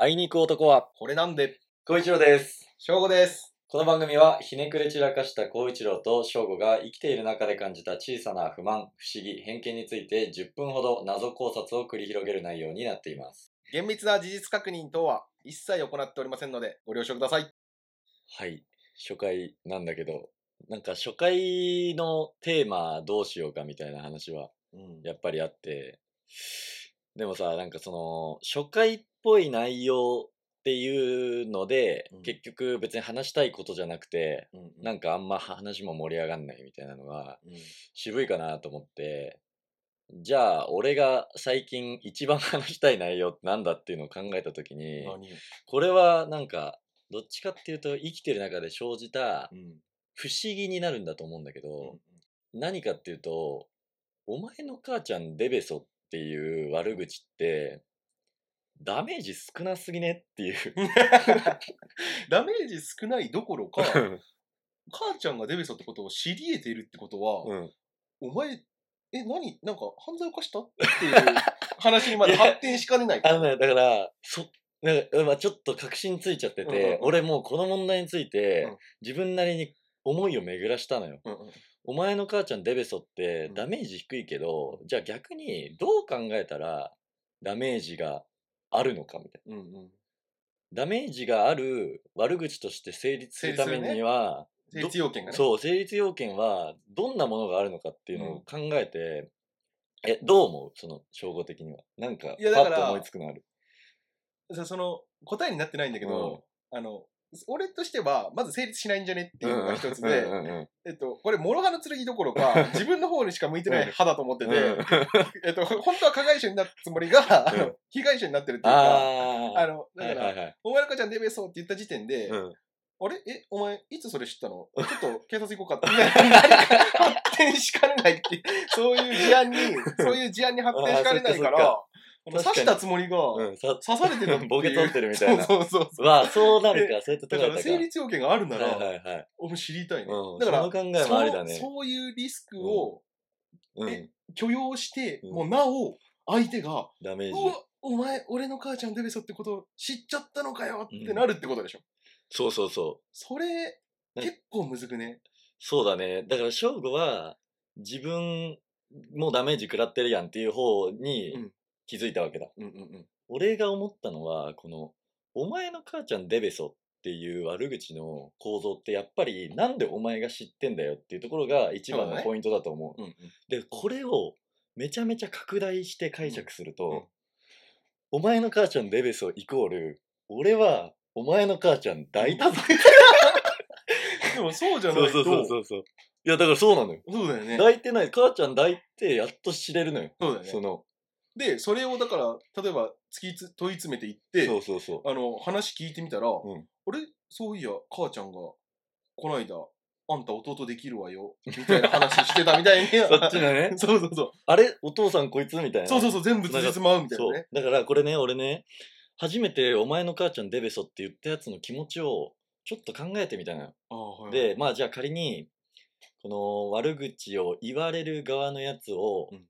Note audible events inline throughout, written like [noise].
あいにく男は、これなんで、小一郎です。正午です。この番組は、ひねくれ散らかした小一郎と正吾が生きている中で感じた小さな不満、不思議、偏見について10分ほど謎考察を繰り広げる内容になっています。厳密な事実確認等は一切行っておりませんので、ご了承ください。はい。初回なんだけど、なんか初回のテーマどうしようかみたいな話はうんやっぱりあって、でもさ、なんかその、初回っぽい内容っていうので、うん。結局別に話したいことじゃなくて、うんなんかあんま話も盛り上がんないみたいなのがうん。渋いかなと思って、じゃあ俺が最近一番話したい内容ってなんだっていうのを考えた時に、何よこれはなんかどっちかっていうと生きてる中で生じたうん。不思議になるんだと思うんだけど、何かっていうと、お前の母ちゃんデベソっていう悪口って、ダメージ少なすぎねっていう。[laughs] ダメージ少ないどころか、母ちゃんがデベソってことを知り得ているってことは、うん。お前、え、何？なんか犯罪犯したっていう話にまで発展しかねない。あのね、だから、そ、なんかまあ、ちょっと確信ついちゃってて、うんうんうん俺もうこの問題について、うん自分なりに思いを巡らしたのよ。うんうんお前の母ちゃんデベソってうんダメージ低いけど、じゃあ逆にどう考えたらダメージがあるのかみたいな。うんうんダメージがある悪口として成立するためには、成立要件がね。そう、成立要件はどんなものがあるのかっていうのを考えて、え、どう思う？その、称号的には。なんか、パッと思いつくのある。さその答えになってないんだけど、あの、俺としては、まず成立しないんじゃねっていうのが一つで、えっと、これ、諸刃の剣どころか、自分の方にしか向いてない歯だと思ってて、うん。[laughs] えっと、本当は加害者になったつもりが、被害者になってるっていうか、あの、だから。お前の母ちゃんデベソって言った時点で、うん。あれ？え、お前、いつそれ知ったの？ちょっと警察行こうかって。[laughs] 発展しかねないってそういう事案に、そういう事案に発展しかねないから、刺したつもりが、うん、さ、刺されてたっていう。[laughs] ボケ取ってるみたいなそうそうそうそう。まあ、そうなるか、そうやって捉だから。成立要件があるなら、はいはいはい。俺も知りたいね。うんだから、その考えもありだねそうそういうリスクをうんえ。許容して、うんもうなお、相手が、ダメージお前、俺の母ちゃんデベソってこと知っちゃったのかよってなるってことでしょ。そうそうそう。それ、うん結構むずくね？そうだね。だから、翔吾は、自分もダメージ食らってるやんっていう方にうん気づいたわけだ。うんうんうん。俺が思ったのは、この、お前の母ちゃんデベソっていう悪口の構造ってやっぱりなんでお前が知ってんだよっていうところが一番のポイントだと思う。うんうん。で、これをめちゃめちゃ拡大して解釈すると、うんうんお前の母ちゃんデベソイコール、俺はお前の母ちゃん抱いたぞ。[laughs] でもそうじゃないうと、そそうそうそうそう。いや、だからそうなのよ。そうだよね。抱いてない。母ちゃん抱いてやっと知れるのよ。そうだよね。その、で、それをだから、例えば突きつ問い詰めていって、そうそうそう。あの、話聞いてみたら、ん俺、そういや、母ちゃんが、こないだ、あんた弟できるわよ、みたいな話してたみたいに。[laughs] そっちのね。[laughs] そうそうそう。あれ？お父さんこいつみたいな。そうそうそう、全部つじつま合うみたいそうなね。。だからこれね、俺ね、初めてお前の母ちゃんデベソって言ったやつの気持ちをちょっと考えてみたのよ。ああはいで、まあじゃあ仮に、この悪口を言われる側のやつをうん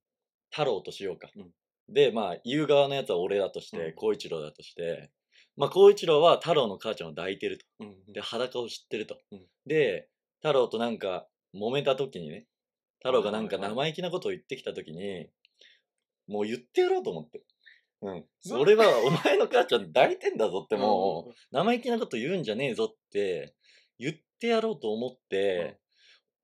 太郎としようか。うんで、まあ言う側のやつは俺だとして、うん孝一郎だとして、まあ孝一郎は太郎の母ちゃんを抱いてると。うんうんで、裸を知ってると。うんで、太郎となんか揉めた時にね、太郎がなんか生意気なことを言ってきた時に、もう言ってやろうと思って。うん。俺はお前の母ちゃん抱いてんだぞってもう、うん生意気なこと言うんじゃねえぞって言ってやろうと思って、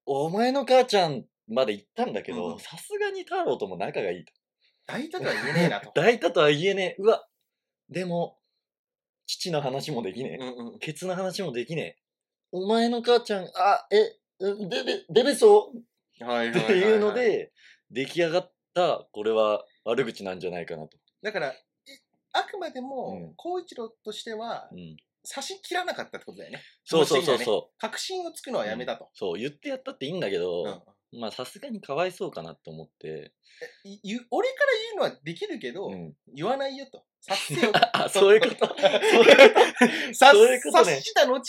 お前の母ちゃんまで言ったんだけど、さすがに太郎とも仲がいいと。抱いたとは言えねえなと。抱いたとは言えねえ。うわ、でも、父の話もできねえ。うんうんケツの話もできねえ。お前の母ちゃん、あ、え、デベ、デベソはいはいはいはいっていうので、出来上がった、これは悪口なんじゃないかなと。だから、いあくまでうもん、孝一郎としてはう、ん。差し切らなかったってことだよね。そうそうそうそう。確信をつくのはやめたと。そう、言ってやったっていいんだけど、うんまあさすがにかわいそうかなと思って。い言う俺から言うのはできるけど、うん。言わないよと。[laughs] 察せよと。あ、そういうこと。そういうこと。察そういうことね察した後、うん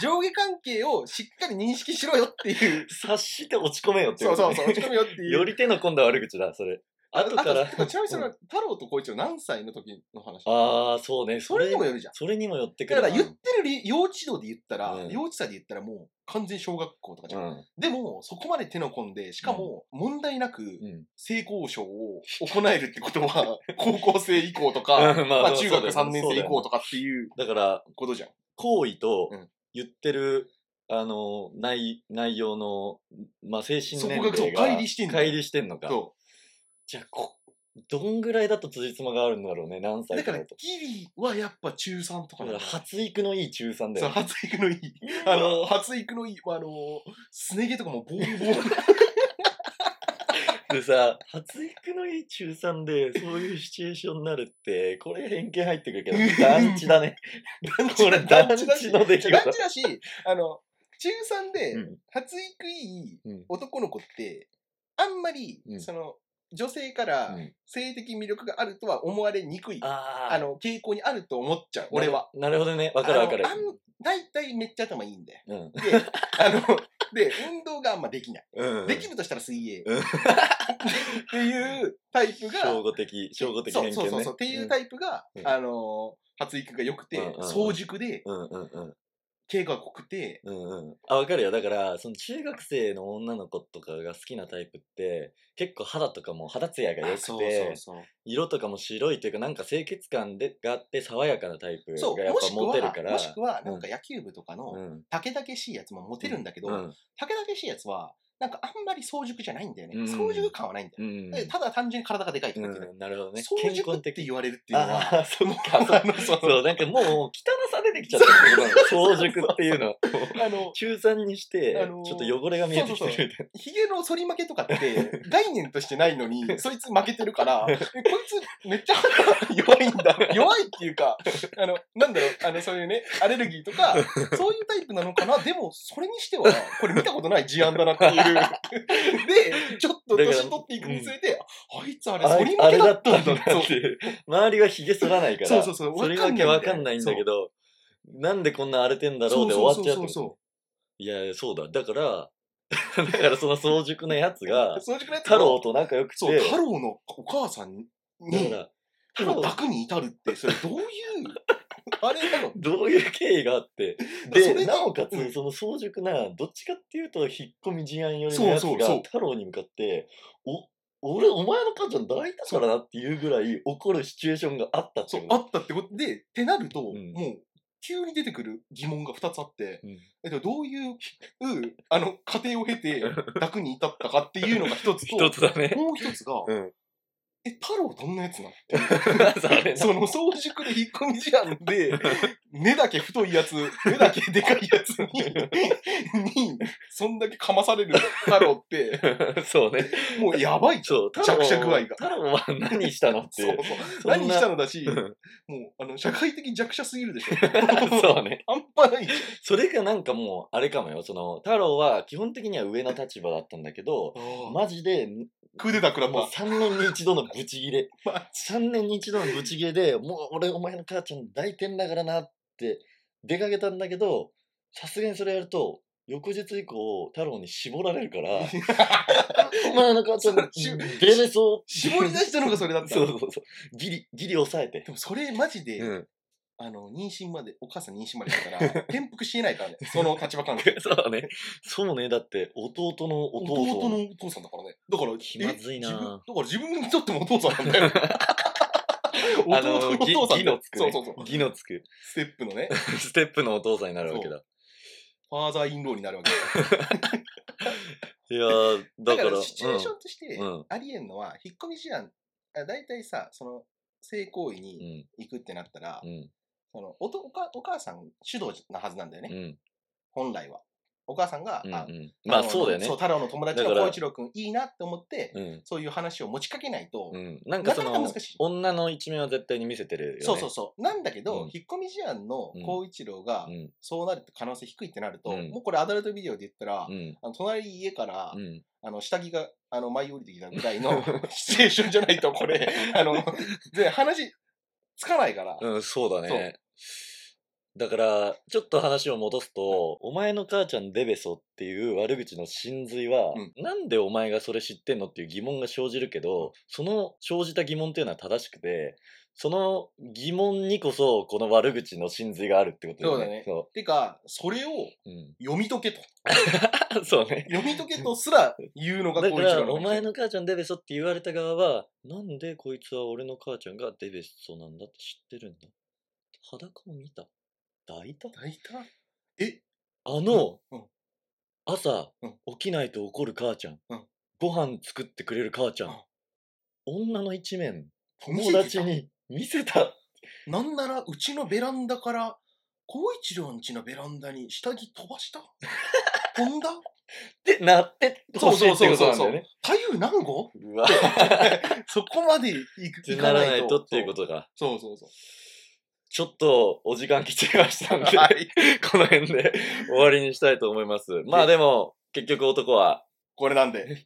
上下関係をしっかり認識しろよっていう。察して落ち込めよっていそううことねそうそう、落ち込むよっていう。より手の込んだ悪口だ、それ。後からちなみにそれは、太郎と小一郎何歳の時の話？ああ、そうね。それにもよるじゃん。それにもよってくだから。言ってるり幼稚度で言ったら、うん幼稚さで言ったらもう完全小学校とかじゃん。うん。でも、そこまで手の込んで、しかも問題なくうん。性交渉を行えるってことは、[laughs] 高校生以降とか、うんまあ中学そうだよ3年生以降そうとかっていうだから、ことじゃん。行為とうん言ってる、あの、内、内容の、まあ、精神そこがそう年齢が乖離してんの乖離してんのか。そじゃあ、こ、どんぐらいだと辻褄があるんだろうね、何う。だか、らだと。ギリはやっぱ中3とかだから発育のいい中3だそう、よね。発育のいい。あの、発育のいい、あの、すね毛とかもボーボー。[laughs] でさ、発育のいい中3で、そういうシチュエーションになるって、これ偏見入ってくるけど、団地だね。[laughs] これ団地の出来事団地だし、あの、中3でうん発育いいうん。男の子って、あんまり、うんその、女性からうん性的魅力があるとは思われにくい、あああ。の、傾向にあると思っちゃう、俺は。なるほどね。わかるわかる大体めっちゃ頭いいんで。うん。で、あの、で、運動があんまできない。うん。できるとしたら水泳。うんっていうタイプが、正午的、正午的偏見ね。そうそうそうそう。っていうタイプが、うんあのー発育が良くて、早熟で、うんうんうん。毛が濃くて、うんうん。あ、わかるよ。だから、その中学生の女の子とかが好きなタイプって、結構肌とかも肌ツヤが良くそうて、そうそう。色とかも白いというか、なんか清潔感でがあって爽やかなタイプそう、がやっぱモテるか、ら。もしくは、なんか野球部とかの、うん。竹々しいやつもモテるんだけど、うん。竹々しいやつは、なんかあんまり早熟じゃないんだよね。うん早熟感はないんだよ。ただ単純に体がでかいっていうねうん、なるほどね。早健熟って。言われるっていうのあは、あ、そっか。あのそそう、なんかもう汚さ出てきちゃったってことなの。早熟っていうのは。あの、中3にして、あのーちょっと汚れが見えてきてるみたいな。ヒゲの反り負けとかって概念としてないのに、[laughs] そいつ負けてるから、えこいつめっちゃ肌弱いんだ。弱いっていうか、あの、なんだろう、あの、そういうね、アレルギーとか、そういうタイプなのかな。でも、それにしては、これ見たことない事案だなっていう。で、ちょっと年取っていくにつれて、あいつあれあ反り負けだったたんだっ。ってて。周りは髭剃らないから、そうそうそうそれだけわかんないんだけど、なんでこんな荒れてんだろうで終わっちゃうそうそういやそうだ。だから、[laughs] だからその早熟なやつが、太郎と仲良くて、そう、太郎のお母さんに、だから、太郎抱くに至るって、それどういう、あれなの [laughs] どういう経緯があって、[laughs] で、それでなおかつ、うん。その早熟な、どっちかっていうと、引っ込み思案寄りのやつがそうそうそう、太郎に向かって、お、俺、お前の母ちゃん抱いたからなっていうぐらい怒るシチュエーションがあったってそう。こ、とあったってこと。で、ってなると、ん。もう、急に出てくる疑問が2つあって、うん。えっと、どういう、うあの、過程を経て、[laughs] 抱くに至ったかっていうのが一つと、一つだね。もう一つが、うん。え、太郎どんなやつなの？[laughs] それな [laughs] その早熟で引っ込み思案で、根だけ太いやつ、根だけでかいやつに、[laughs] に、そんだけかまされる太郎って、そうね。もうやばい。そう、弱者具合が太郎は何したのってそう。そう。何したのだし、うんもう、あの、社会的弱者すぎるでしょ。そうね。半端ないじそれがなんかもう、あれかもよ。その、太郎は基本的には上の立場だったんだけど。マジで、クーデター食らっもうた。3年に一度のブチギレ。[laughs] まあ3年に一度のブチギレで、もう俺お前の母ちゃん抱いてんだからなって出かけたんだけど、さすがにそれやると、翌日以降、太郎に絞られるから、[laughs] お前の母ちゃんそうし出れそう。絞り出したのがそれだった。そうそうそう。ギリ、ギリ抑えて。でもそれマジで、うん。あの、妊娠まで、お母さん妊娠までだったら、[laughs] 転覆しえないからね。その立場関係。[laughs] そうね。そうね。だって、弟のお父さん。弟のお父さんだからね。だから、気まずいなえ自分だから自分にとってもお父さんなんだよ。[laughs] 弟のお父さん義のつく、ね。そうそうそう。義のつく。ステップのね、ステップのお父さんになるわけだ。ファーザーインローになるわけいやー、だか、だからら、シチュエーションとしてうんありえんのは、引っ込み思案、あ大体さ、その、性行為うにん、行くってなったら、うん、そのおとおかお母さん主導なはずなんだよね、うん、本来は。お母さんが、うん、あうん。まあ、そうだよねそう、。太郎の友達のだから光一郎くんいいなって思って、うん。そういう話を持ちかけないと、うん。なんかそのなかなか難しい、女の一面は絶対に見せてるよね。そうそうそう。なんだけど、うん引っ込み思案の光一郎がうん。そうなる可能性低いってなると、うんもうこれアダルトビデオで言ったら、うん。あの隣家から、うん。あの下着があの舞い降りてきたぐらいの [laughs] シチュエーションじゃないと、これ、あの、で話つかないから。うん、そうだね。だから、ちょっと話を戻すと、お前の母ちゃんデベソっていう悪口の真髄は、うんなんでお前がそれ知ってんのっていう疑問が生じるけど、その生じた疑問っていうのは正しくて、その疑問にこそ、この悪口の真髄があるってことだよね。そてか、それをう。うん。読み解けと。[laughs] そうね。読み解けとすら言うのがこう一郎のお前の母ちゃんデベソって言われた側は、なんでこいつは俺の母ちゃんがデベソなんだって知ってるんだ？裸を見た？抱いた？大体え？あの、うん朝、うん。起きないと怒る母ちゃん、うん。ご飯作ってくれる母ちゃん、うん。女の一面、友達に見せた。っなんなら、うちのベランダから、孝一郎んちのベランダに下着飛ばした？[laughs] 飛んだ？てなってほしいってことなんだよね。左右何号？うわ。[laughs] そこまでいくいからないと。ないとっていうことが。そうそうそう。ちょっとお時間来ちゃいましたんで、はい。[laughs] この辺で終わりにしたいと思います。まあでも、結局男はこれなんで。[laughs]